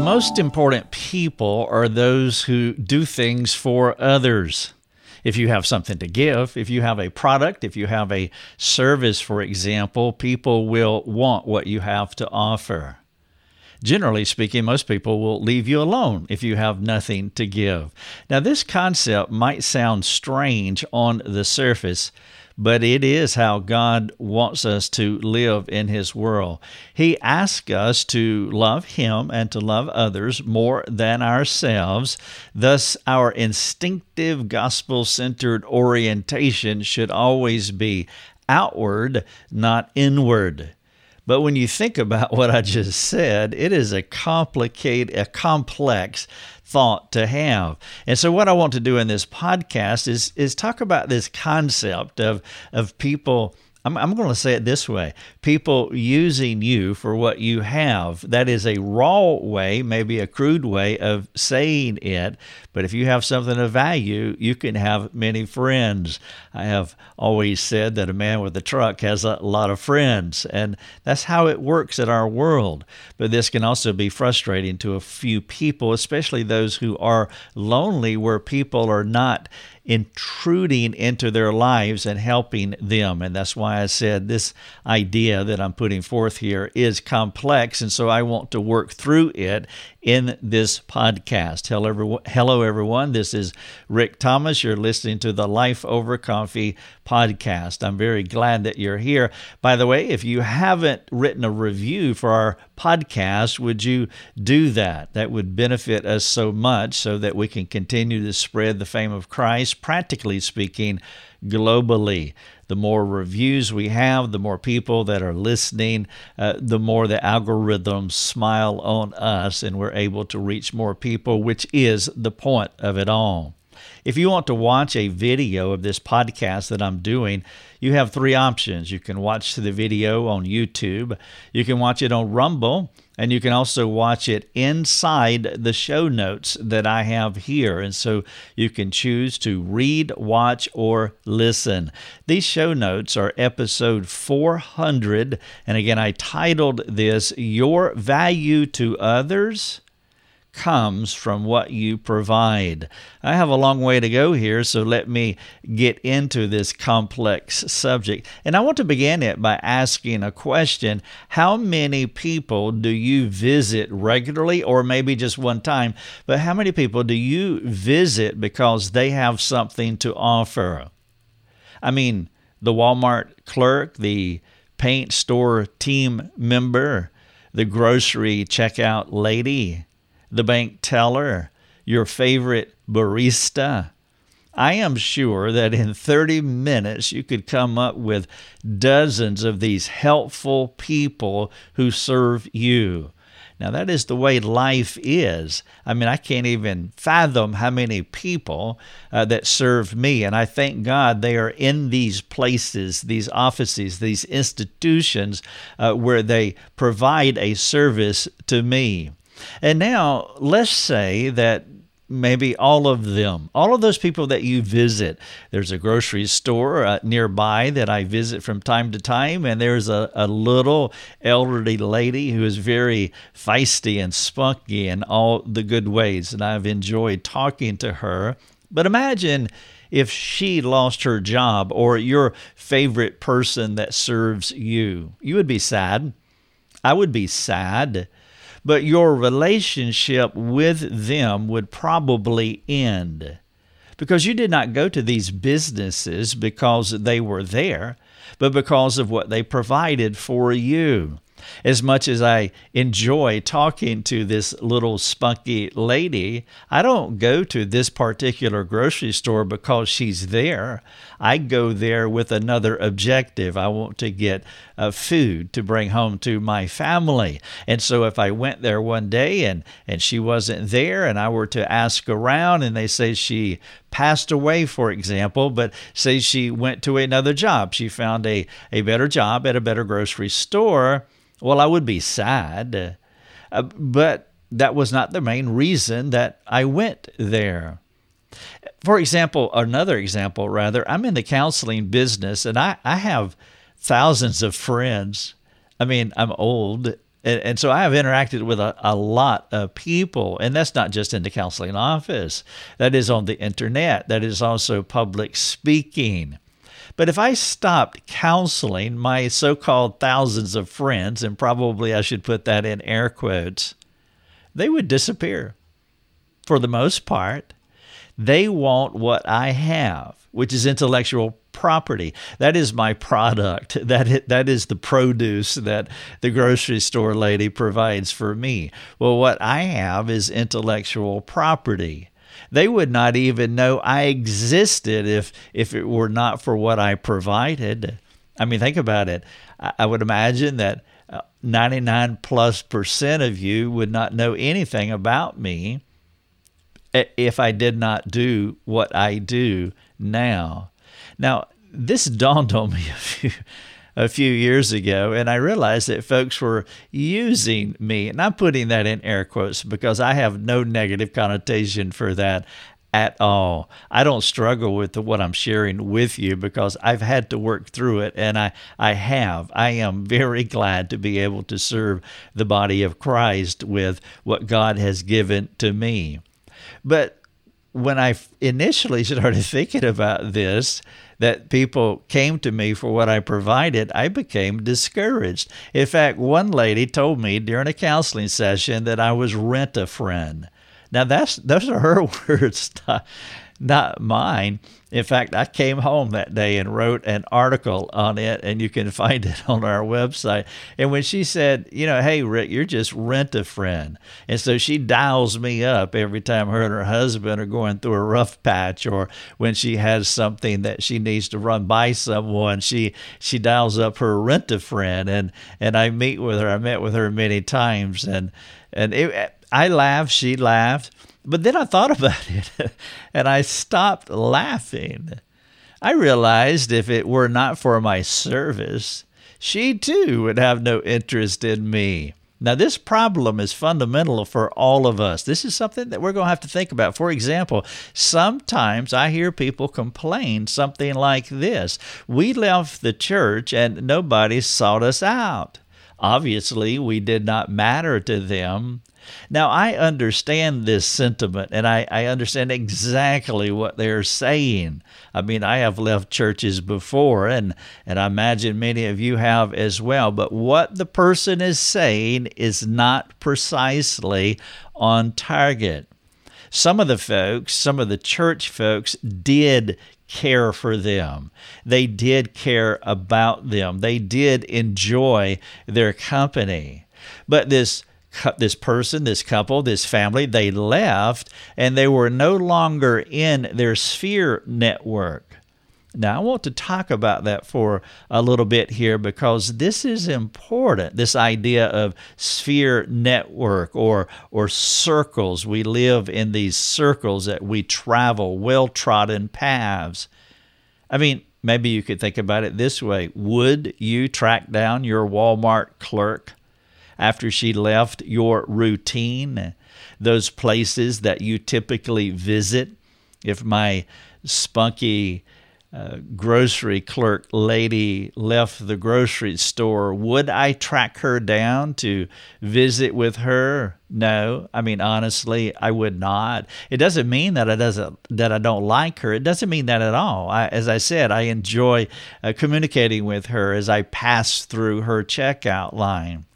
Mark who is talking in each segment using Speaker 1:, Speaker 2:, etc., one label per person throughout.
Speaker 1: The most important people are those who do things for others. If you have something to give, if you have a product, if you have a service, for example, people will want what you have to offer. Generally speaking, most people will leave you alone if you have nothing to give. Now, this concept might sound strange on the surface, but it is how God wants us to live in His world. He asks us to love Him and to love others more than ourselves. Thus, our instinctive gospel centered orientation should always be outward, not inward. But when you think about what I just said, it is a complicated, a complex thought to have. And so what I want to do in this podcast is is talk about this concept of of people I'm, I'm going to say it this way people using you for what you have. That is a raw way, maybe a crude way of saying it. But if you have something of value, you can have many friends. I have always said that a man with a truck has a lot of friends, and that's how it works in our world. But this can also be frustrating to a few people, especially those who are lonely, where people are not intruding into their lives and helping them. And that's why I said this idea that I'm putting forth here is complex. And so I want to work through it in this podcast. Hello, hello everyone. This is Rick Thomas. You're listening to the Life Over Coffee podcast. I'm very glad that you're here. By the way, if you haven't written a review for our podcast, would you do that? That would benefit us so much so that we can continue to spread the fame of Christ, practically speaking, globally. The more reviews we have, the more people that are listening, uh, the more the algorithms smile on us and we're able to reach more people, which is the point of it all. If you want to watch a video of this podcast that I'm doing, you have three options. You can watch the video on YouTube, you can watch it on Rumble, and you can also watch it inside the show notes that I have here. And so you can choose to read, watch, or listen. These show notes are episode 400. And again, I titled this Your Value to Others comes from what you provide. I have a long way to go here, so let me get into this complex subject. And I want to begin it by asking a question How many people do you visit regularly, or maybe just one time? But how many people do you visit because they have something to offer? I mean, the Walmart clerk, the paint store team member, the grocery checkout lady, the bank teller, your favorite barista. I am sure that in 30 minutes you could come up with dozens of these helpful people who serve you. Now, that is the way life is. I mean, I can't even fathom how many people uh, that serve me. And I thank God they are in these places, these offices, these institutions uh, where they provide a service to me. And now let's say that maybe all of them, all of those people that you visit. There's a grocery store uh, nearby that I visit from time to time, and there's a, a little elderly lady who is very feisty and spunky in all the good ways, and I've enjoyed talking to her. But imagine if she lost her job or your favorite person that serves you. You would be sad. I would be sad but your relationship with them would probably end. Because you did not go to these businesses because they were there, but because of what they provided for you as much as I enjoy talking to this little spunky lady, I don't go to this particular grocery store because she's there. I go there with another objective. I want to get uh, food to bring home to my family. And so if I went there one day and, and she wasn't there and I were to ask around and they say she passed away, for example, but say she went to another job, she found a, a better job at a better grocery store well, I would be sad, uh, but that was not the main reason that I went there. For example, another example, rather, I'm in the counseling business and I, I have thousands of friends. I mean, I'm old And, and so I have interacted with a, a lot of people, and that's not just in the counseling office, that is on the internet, that is also public speaking. But if I stopped counseling my so called thousands of friends, and probably I should put that in air quotes, they would disappear for the most part. They want what I have, which is intellectual property. That is my product. That that is the produce that the grocery store lady provides for me. Well, what I have is intellectual property. They would not even know I existed if if it were not for what I provided. I mean, think about it. I would imagine that uh, 99 plus percent of you would not know anything about me if I did not do what I do now. Now, this dawned on me a few a few years ago, and I realized that folks were using me, and I'm putting that in air quotes because I have no negative connotation for that at all. I don't struggle with what I'm sharing with you because I've had to work through it and I, I have. I am very glad to be able to serve the body of Christ with what God has given to me. But when I initially started thinking about this, that people came to me for what I provided, I became discouraged. In fact, one lady told me during a counseling session that I was rent a friend. Now that's those are her words, not, mine. In fact, I came home that day and wrote an article on it, and you can find it on our website. And when she said, you know, hey, Rick, you're just rent a friend. And so she dials me up every time her and her husband are going through a rough patch or when she has something that she needs to run by someone, she she dials up her rent a friend and and I meet with her. I met with her many times and and it, I laughed, she laughed but then I thought about it and I stopped laughing. I realized if it were not for my service, she too would have no interest in me. Now, this problem is fundamental for all of us. This is something that we're going to have to think about. For example, sometimes I hear people complain something like this We left the church and nobody sought us out. Obviously, we did not matter to them. Now, I understand this sentiment and I, I understand exactly what they're saying. I mean, I have left churches before, and, and I imagine many of you have as well. But what the person is saying is not precisely on target. Some of the folks, some of the church folks, did care for them. They did care about them. They did enjoy their company. But this this person, this couple, this family, they left and they were no longer in their sphere network. Now, I want to talk about that for a little bit here because this is important. This idea of sphere network or, or circles. We live in these circles that we travel, well trodden paths. I mean, maybe you could think about it this way Would you track down your Walmart clerk after she left your routine, those places that you typically visit. If my spunky uh, grocery clerk lady left the grocery store, would I track her down to visit with her? No, I mean honestly, I would not. It doesn't mean that I doesn't that I don't like her. It doesn't mean that at all. I, as I said, I enjoy uh, communicating with her as I pass through her checkout line.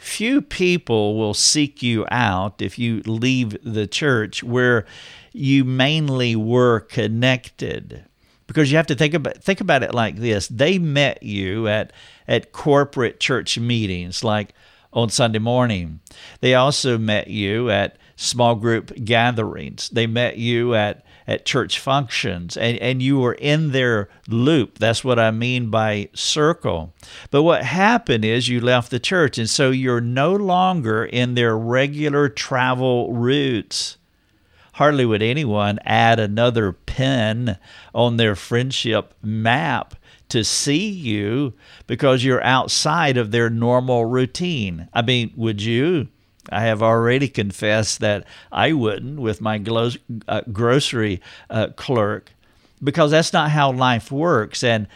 Speaker 1: Few people will seek you out if you leave the church where you mainly were connected. Because you have to think about think about it like this. They met you at at corporate church meetings like on Sunday morning. They also met you at small group gatherings. They met you at at church functions and, and you were in their loop. That's what I mean by circle. But what happened is you left the church, and so you're no longer in their regular travel routes. Hardly would anyone add another pin on their friendship map to see you because you're outside of their normal routine. I mean, would you? I have already confessed that I wouldn't with my glo- uh, grocery uh, clerk because that's not how life works and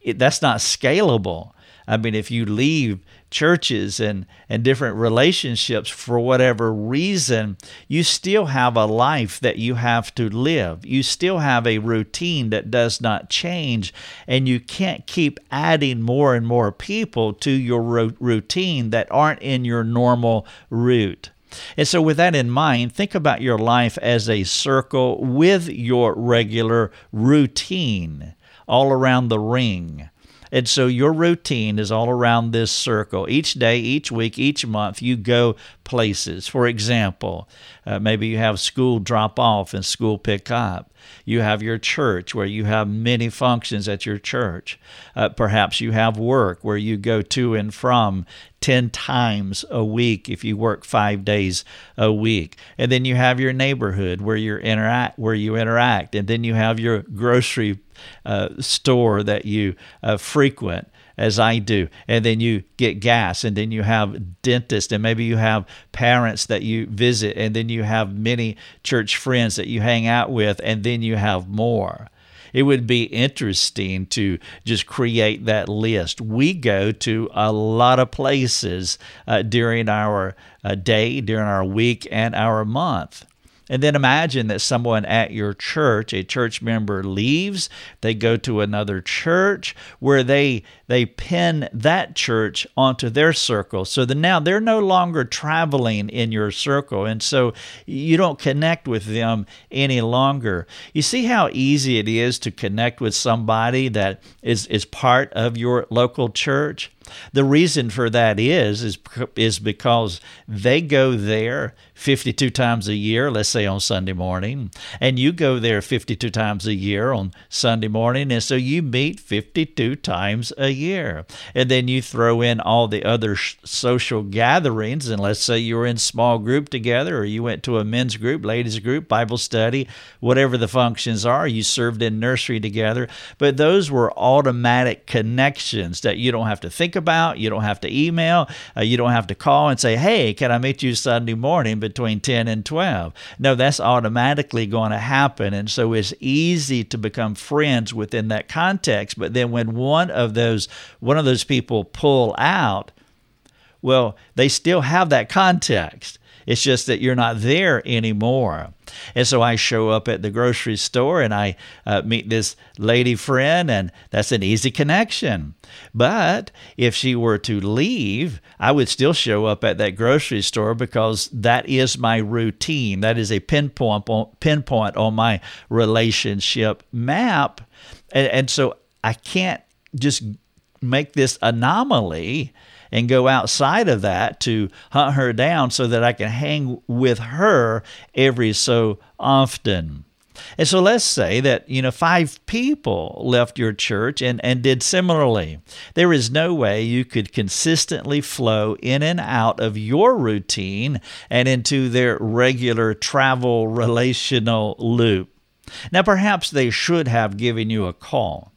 Speaker 1: it, that's not scalable. I mean, if you leave churches and, and different relationships for whatever reason, you still have a life that you have to live. You still have a routine that does not change, and you can't keep adding more and more people to your routine that aren't in your normal route. And so, with that in mind, think about your life as a circle with your regular routine all around the ring. And so your routine is all around this circle. Each day, each week, each month, you go places. For example, uh, maybe you have school drop off and school pick up. You have your church where you have many functions at your church. Uh, perhaps you have work where you go to and from 10 times a week if you work 5 days a week. And then you have your neighborhood where you interact where you interact and then you have your grocery uh, store that you uh, frequent as I do. And then you get gas, and then you have dentists, and maybe you have parents that you visit, and then you have many church friends that you hang out with, and then you have more. It would be interesting to just create that list. We go to a lot of places uh, during our uh, day, during our week, and our month. And then imagine that someone at your church, a church member leaves, they go to another church where they they pin that church onto their circle. So that now they're no longer traveling in your circle and so you don't connect with them any longer. You see how easy it is to connect with somebody that is is part of your local church? The reason for that is is is because they go there 52 times a year, let's say on Sunday morning, and you go there 52 times a year on Sunday morning, and so you meet 52 times a year. And then you throw in all the other sh- social gatherings, and let's say you were in small group together, or you went to a men's group, ladies group, Bible study, whatever the functions are, you served in nursery together, but those were automatic connections that you don't have to think about, you don't have to email, uh, you don't have to call and say, "Hey, can I meet you Sunday morning?" Between 10 and 12. No, that's automatically going to happen. And so it's easy to become friends within that context. But then when one of those one of those people pull out, well, they still have that context. It's just that you're not there anymore. And so I show up at the grocery store and I uh, meet this lady friend, and that's an easy connection. But if she were to leave, I would still show up at that grocery store because that is my routine. That is a pinpoint on, pinpoint on my relationship map. And, and so I can't just make this anomaly and go outside of that to hunt her down so that I can hang with her every so often. And so let's say that, you know, five people left your church and, and did similarly. There is no way you could consistently flow in and out of your routine and into their regular travel relational loop. Now, perhaps they should have given you a call.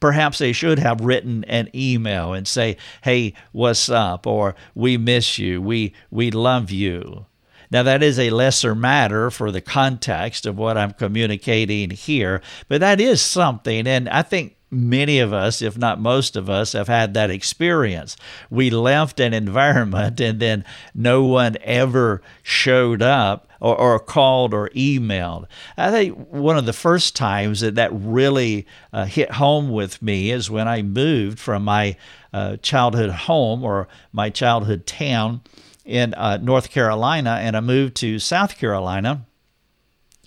Speaker 1: Perhaps they should have written an email and say, "Hey, what's up?" or "We miss you. We we love you." Now, that is a lesser matter for the context of what I'm communicating here, but that is something. And I think many of us, if not most of us, have had that experience. We left an environment and then no one ever showed up or, or called or emailed. I think one of the first times that that really uh, hit home with me is when I moved from my uh, childhood home or my childhood town in uh, North Carolina and I moved to South Carolina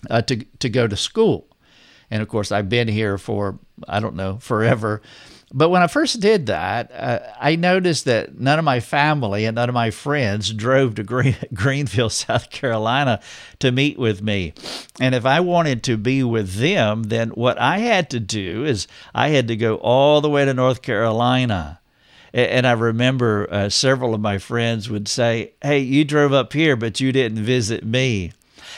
Speaker 1: uh, to, to go to school. And of course, I've been here for, I don't know, forever. But when I first did that, uh, I noticed that none of my family and none of my friends drove to Green- Greenville, South Carolina to meet with me. And if I wanted to be with them, then what I had to do is I had to go all the way to North Carolina. And I remember uh, several of my friends would say, Hey, you drove up here, but you didn't visit me.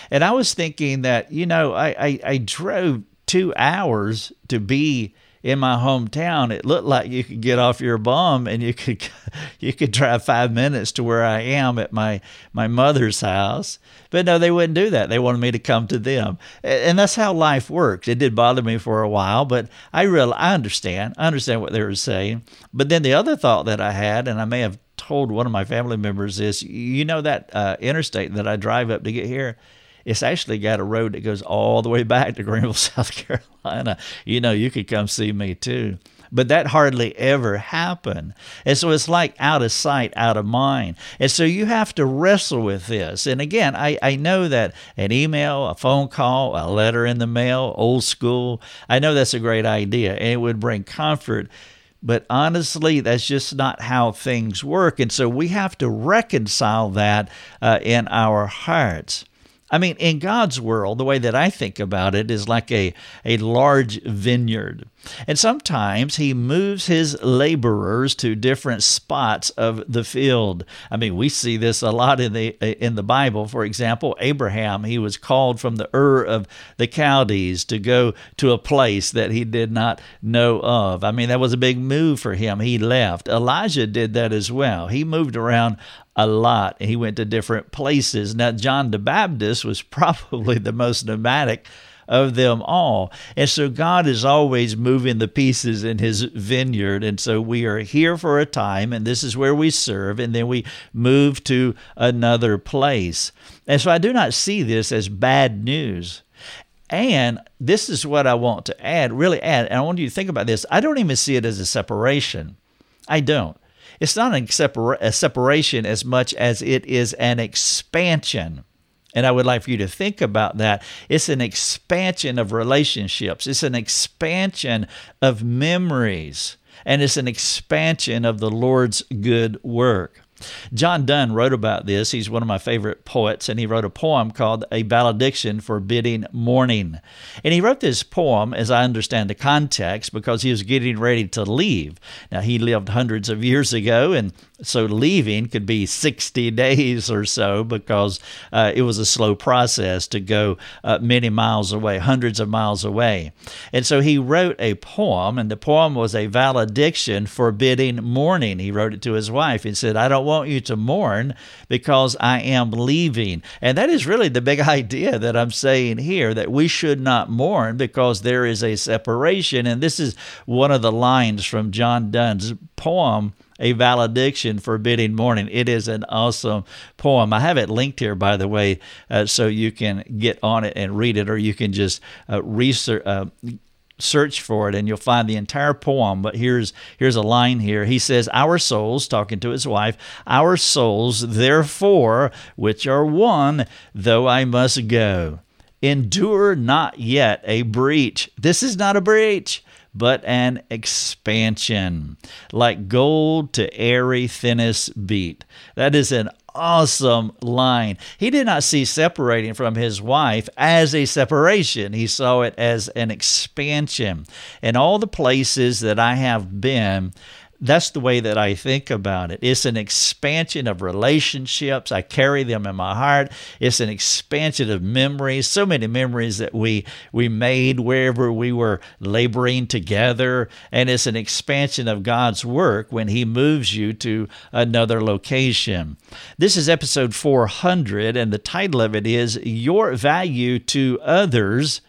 Speaker 1: And I was thinking that, you know, I, I, I drove two hours to be in my hometown, it looked like you could get off your bum and you could you could drive five minutes to where I am at my my mother's house. But no, they wouldn't do that. They wanted me to come to them, and that's how life works. It did bother me for a while, but I real I understand. I understand what they were saying. But then the other thought that I had, and I may have told one of my family members is, you know that uh, interstate that I drive up to get here it's actually got a road that goes all the way back to Greenville, South Carolina. You know, you could come see me too. But that hardly ever happened. And so it's like out of sight, out of mind. And so you have to wrestle with this. And again, I, I know that an email, a phone call, a letter in the mail, old school, I know that's a great idea and it would bring comfort but honestly, that's just not how things work. And so we have to reconcile that uh, in our hearts. I mean, in God's world, the way that I think about it is like a, a large vineyard. And sometimes he moves his laborers to different spots of the field. I mean, we see this a lot in the in the Bible. For example, Abraham, he was called from the Ur of the Chaldees to go to a place that he did not know of. I mean, that was a big move for him. He left. Elijah did that as well. He moved around a lot. He went to different places. Now, John the Baptist was probably the most nomadic of them all. And so God is always moving the pieces in his vineyard. And so we are here for a time, and this is where we serve, and then we move to another place. And so I do not see this as bad news. And this is what I want to add, really add, and I want you to think about this. I don't even see it as a separation. I don't it's not a separation as much as it is an expansion. And I would like for you to think about that. It's an expansion of relationships, it's an expansion of memories, and it's an expansion of the Lord's good work. John Donne wrote about this. He's one of my favorite poets, and he wrote a poem called A Valediction Forbidding Mourning. And he wrote this poem, as I understand the context, because he was getting ready to leave. Now, he lived hundreds of years ago, and so leaving could be 60 days or so because uh, it was a slow process to go uh, many miles away, hundreds of miles away. And so he wrote a poem, and the poem was a valediction forbidding mourning. He wrote it to his wife. He said, I don't want you to mourn because I am leaving. And that is really the big idea that I'm saying here that we should not mourn because there is a separation. And this is one of the lines from John Donne's poem a valediction forbidding mourning. It is an awesome poem. I have it linked here, by the way, uh, so you can get on it and read it, or you can just uh, research. Uh, search for it and you'll find the entire poem but here's here's a line here he says our souls talking to his wife our souls therefore which are one though i must go endure not yet a breach this is not a breach but an expansion, like gold to airy thinnest beat. That is an awesome line. He did not see separating from his wife as a separation, he saw it as an expansion. In all the places that I have been, that's the way that I think about it. It's an expansion of relationships. I carry them in my heart. It's an expansion of memories. So many memories that we we made wherever we were laboring together, and it's an expansion of God's work when He moves you to another location. This is episode 400, and the title of it is "Your Value to Others."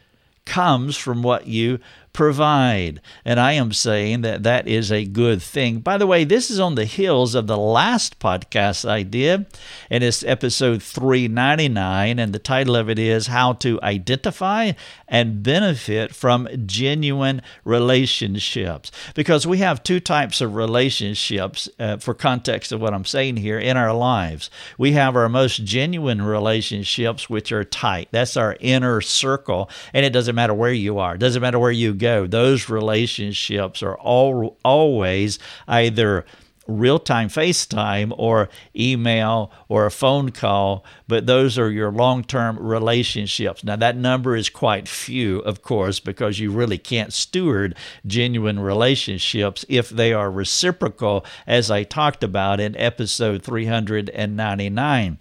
Speaker 1: comes from what you provide. And I am saying that that is a good thing. By the way, this is on the heels of the last podcast I did, and it's episode 399. And the title of it is How to Identify and Benefit from Genuine Relationships. Because we have two types of relationships, uh, for context of what I'm saying here, in our lives. We have our most genuine relationships, which are tight. That's our inner circle. And it doesn't matter where you are, it doesn't matter where you go. Those relationships are all always either real time FaceTime or email or a phone call, but those are your long term relationships. Now, that number is quite few, of course, because you really can't steward genuine relationships if they are reciprocal, as I talked about in episode 399.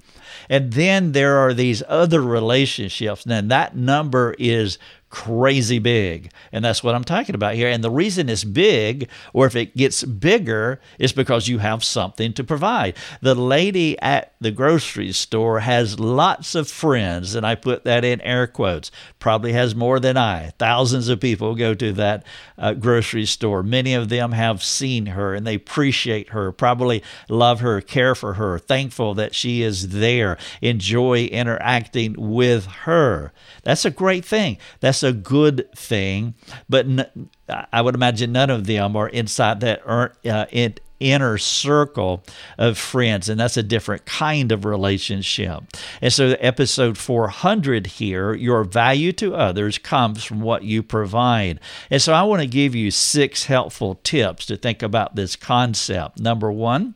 Speaker 1: And then there are these other relationships. Now, that number is crazy big. And that's what I'm talking about here. And the reason it's big, or if it gets bigger, is because you have something to provide. The lady at the grocery store has lots of friends, and I put that in air quotes, probably has more than I. Thousands of people go to that uh, grocery store. Many of them have seen her and they appreciate her, probably love her, care for her, thankful that she is there, enjoy interacting with her. That's a great thing. That's a good thing. But n- I would imagine none of them are inside that uh, in, inner circle of friends, and that's a different kind of relationship. And so, episode 400 here, your value to others comes from what you provide. And so, I want to give you six helpful tips to think about this concept. Number one,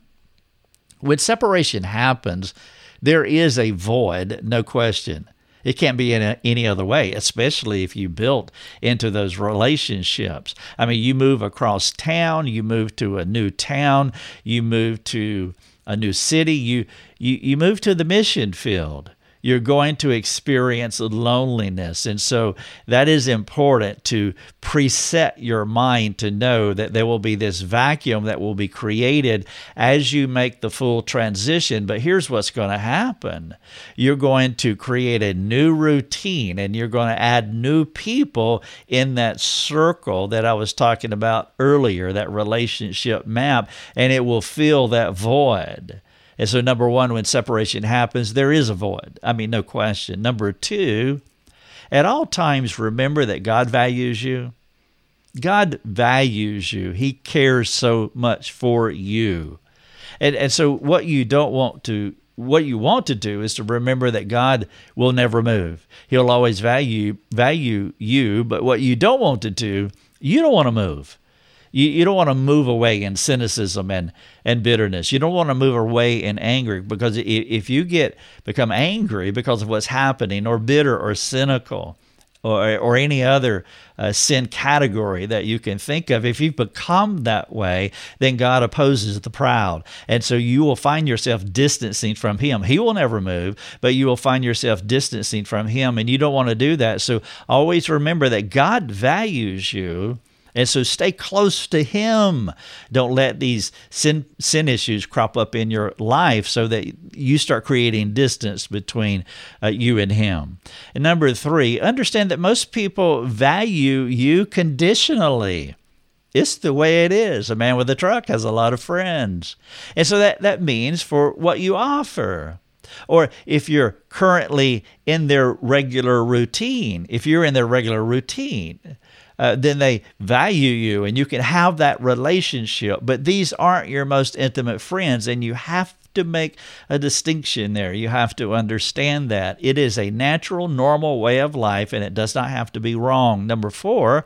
Speaker 1: when separation happens, there is a void, no question. It can't be in a, any other way, especially if you built into those relationships. I mean, you move across town, you move to a new town, you move to a new city, you you, you move to the mission field you're going to experience loneliness. And so that is important to preset your mind to know that there will be this vacuum that will be created as you make the full transition. But here's what's going to happen you're going to create a new routine and you're going to add new people in that circle that I was talking about earlier, that relationship map, and it will fill that void. And so, number one, when separation happens, there is a void. I mean, no question. Number two, at all times, remember that God values you. God values you, He cares so much for you. And, and so, what you don't want to what you want to do is to remember that God will never move. He'll always value value you, but what you don't want to do, you don't want to move. You, you don't want to move away in cynicism and, and bitterness. You don't want to move away in anger because if you get become angry because of what's happening or bitter or cynical, or, or any other uh, sin category that you can think of, if you've become that way, then God opposes the proud. And so you will find yourself distancing from Him. He will never move, but you will find yourself distancing from Him, and you don't want to do that. So always remember that God values you and so stay close to Him. Don't let these sin, sin issues crop up in your life so that you start creating distance between uh, you and Him. And number three, understand that most people value you conditionally. It's the way it is. A man with a truck has a lot of friends. And so that, that means for what you offer or if you're currently in their regular routine, if you're in their regular routine, uh, then they value you and you can have that relationship. But these aren't your most intimate friends, and you have to make a distinction there. You have to understand that. It is a natural, normal way of life, and it does not have to be wrong. Number four,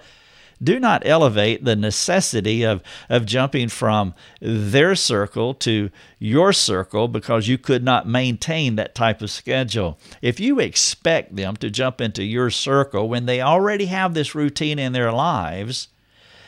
Speaker 1: do not elevate the necessity of, of jumping from their circle to your circle because you could not maintain that type of schedule. If you expect them to jump into your circle when they already have this routine in their lives,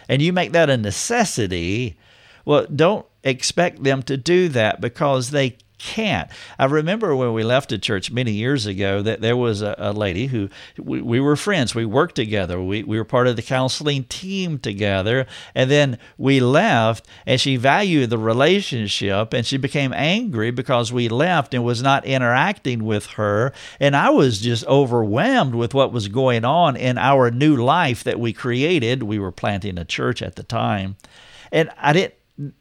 Speaker 1: and you make that a necessity, well, don't expect them to do that because they can't. I remember when we left the church many years ago that there was a, a lady who we, we, were friends. We worked together. We, we were part of the counseling team together. And then we left, and she valued the relationship, and she became angry because we left and was not interacting with her. And I was just overwhelmed with what was going on in our new life that we created. We were planting a church at the time. And I didn't,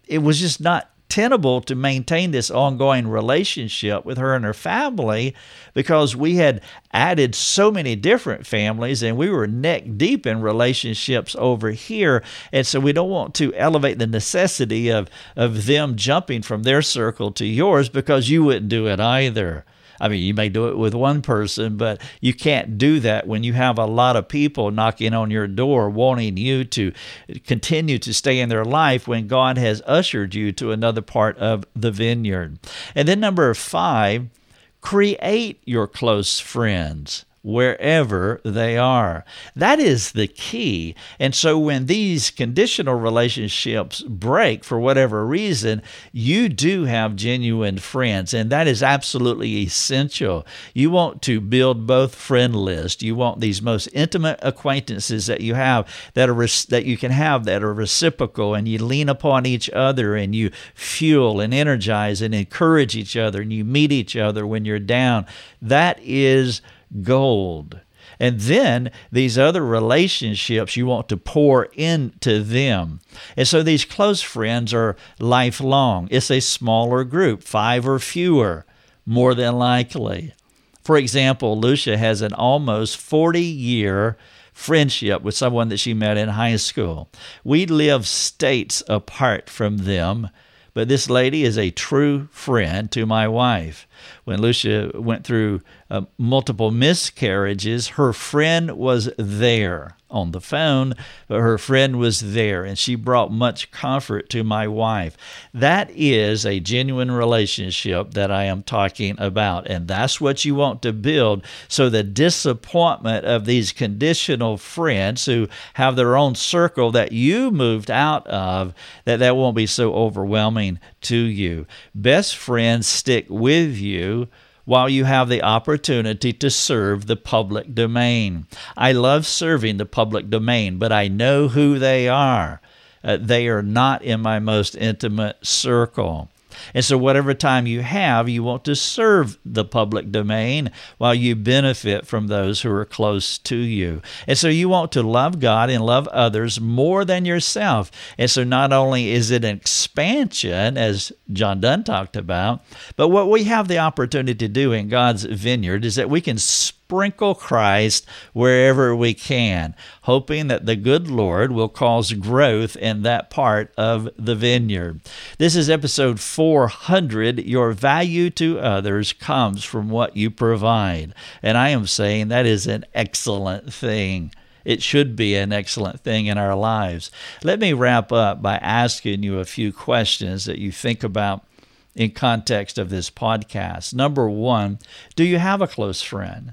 Speaker 1: it was just not tenable to maintain this ongoing relationship with her and her family because we had added so many different families and we were neck deep in relationships over here. And so we don't want to elevate the necessity of, of them jumping from their circle to yours because you wouldn't do it either. I mean, you may do it with one person, but you can't do that when you have a lot of people knocking on your door wanting you to continue to stay in their life when God has ushered you to another part of the vineyard. And then, number five, create your close friends. Wherever they are. That is the key. And so when these conditional relationships break for whatever reason, you do have genuine friends, and that is absolutely essential. You want to build both friend lists. You want these most intimate acquaintances that you have that are that you can have that are reciprocal and you lean upon each other and you fuel and energize and encourage each other and you meet each other when you're down. That is gold. And then these other relationships, you want to pour into them. And so these close friends are lifelong. It's a smaller group, five or fewer, more than likely. For example, Lucia has an almost 40 year friendship with someone that she met in high school. We live states apart from them, but this lady is a true friend to my wife. When Lucia went through uh, multiple miscarriages, her friend was there on the phone, but her friend was there and she brought much comfort to my wife. That is a genuine relationship that I am talking about. And that's what you want to build. So the disappointment of these conditional friends who have their own circle that you moved out of, that that won't be so overwhelming to you. Best friends stick with you while you have the opportunity to serve the public domain. I love serving the public domain, but I know who they are. Uh, they are not in my most intimate circle. And so, whatever time you have, you want to serve the public domain while you benefit from those who are close to you. And so, you want to love God and love others more than yourself. And so, not only is it an expansion, as John Donne talked about, but what we have the opportunity to do in God's vineyard is that we can sprinkle Christ wherever we can, hoping that the good Lord will cause growth in that part of the vineyard. This is episode 400. Your value to others comes from what you provide. And I am saying that is an excellent thing. It should be an excellent thing in our lives. Let me wrap up by asking you a few questions that you think about in context of this podcast. Number one, do you have a close friend?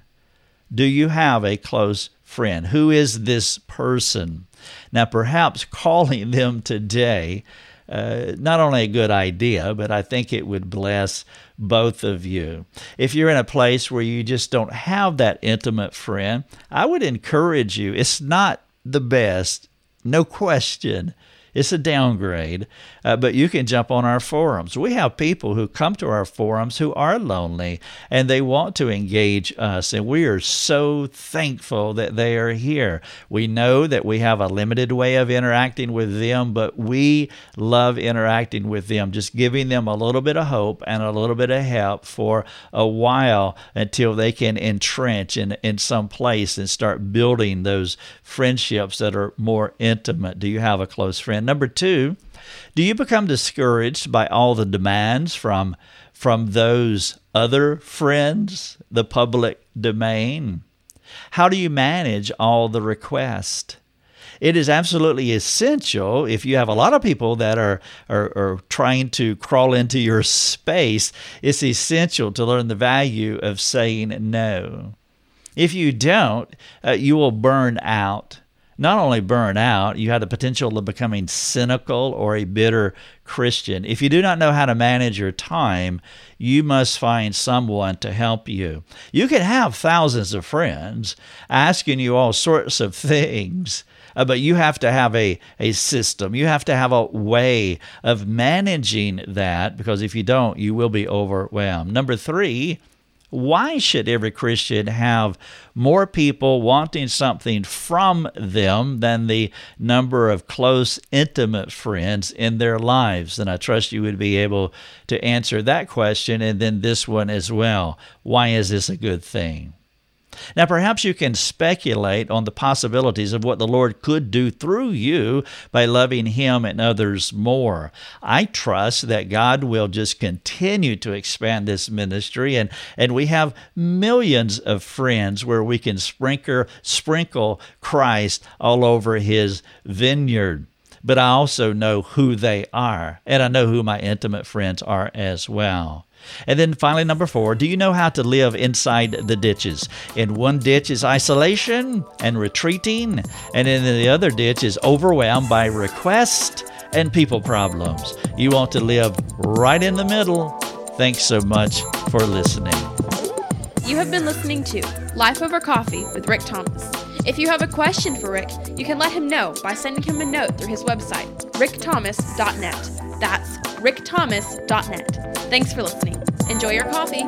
Speaker 1: Do you have a close friend? Who is this person? Now, perhaps calling them today, uh, not only a good idea, but I think it would bless both of you. If you're in a place where you just don't have that intimate friend, I would encourage you. It's not the best, no question, it's a downgrade, uh, but you can jump on our forums. We have people who come to our forums who are lonely and they want to engage us, and we are so thankful that they are here. We know that we have a limited way of interacting with them, but we love interacting with them, just giving them a little bit of hope and a little bit of help for a while until they can entrench in, in some place and start building those friendships that are more intimate. Do you have a close friend? Number two, do you become discouraged by all the demands from from those other friends, the public domain? How do you manage all the requests? It is absolutely essential if you have a lot of people that are, are, are trying to crawl into your space, it's essential to learn the value of saying no. If you don't, uh, you will burn out not only burn out, you have the potential of becoming cynical or a bitter Christian. If you do not know how to manage your time, you must find someone to help you. You can have thousands of friends asking you all sorts of things. Uh, but you have to have a, a system. You have to have a way of managing that because if you don't, you will be overwhelmed. Number three, why should every Christian have more people wanting something from them than the number of close, intimate friends in their lives? And I trust you would be able to answer that question and then this one as well. Why is this a good thing? Now, perhaps you can speculate on the possibilities of what the Lord could do through you by loving Him and others more. I trust that God will just continue to expand this ministry, and, and we have millions of friends where we can sprinkle, sprinkle Christ all over His vineyard but I also know who they are, and I know who my intimate friends are as well. And then finally, number four, do you know how to live inside the ditches? In one ditch is isolation and retreating, and in the other ditch is overwhelmed by request and people problems. You want to live right in the middle. Thanks so much for listening.
Speaker 2: You have been listening to Life Over Coffee with Rick Thomas. If you have a question for Rick, you can let him know by sending him a note through his website, rickthomas.net. That's rickthomas.net. Thanks for listening. Enjoy your coffee.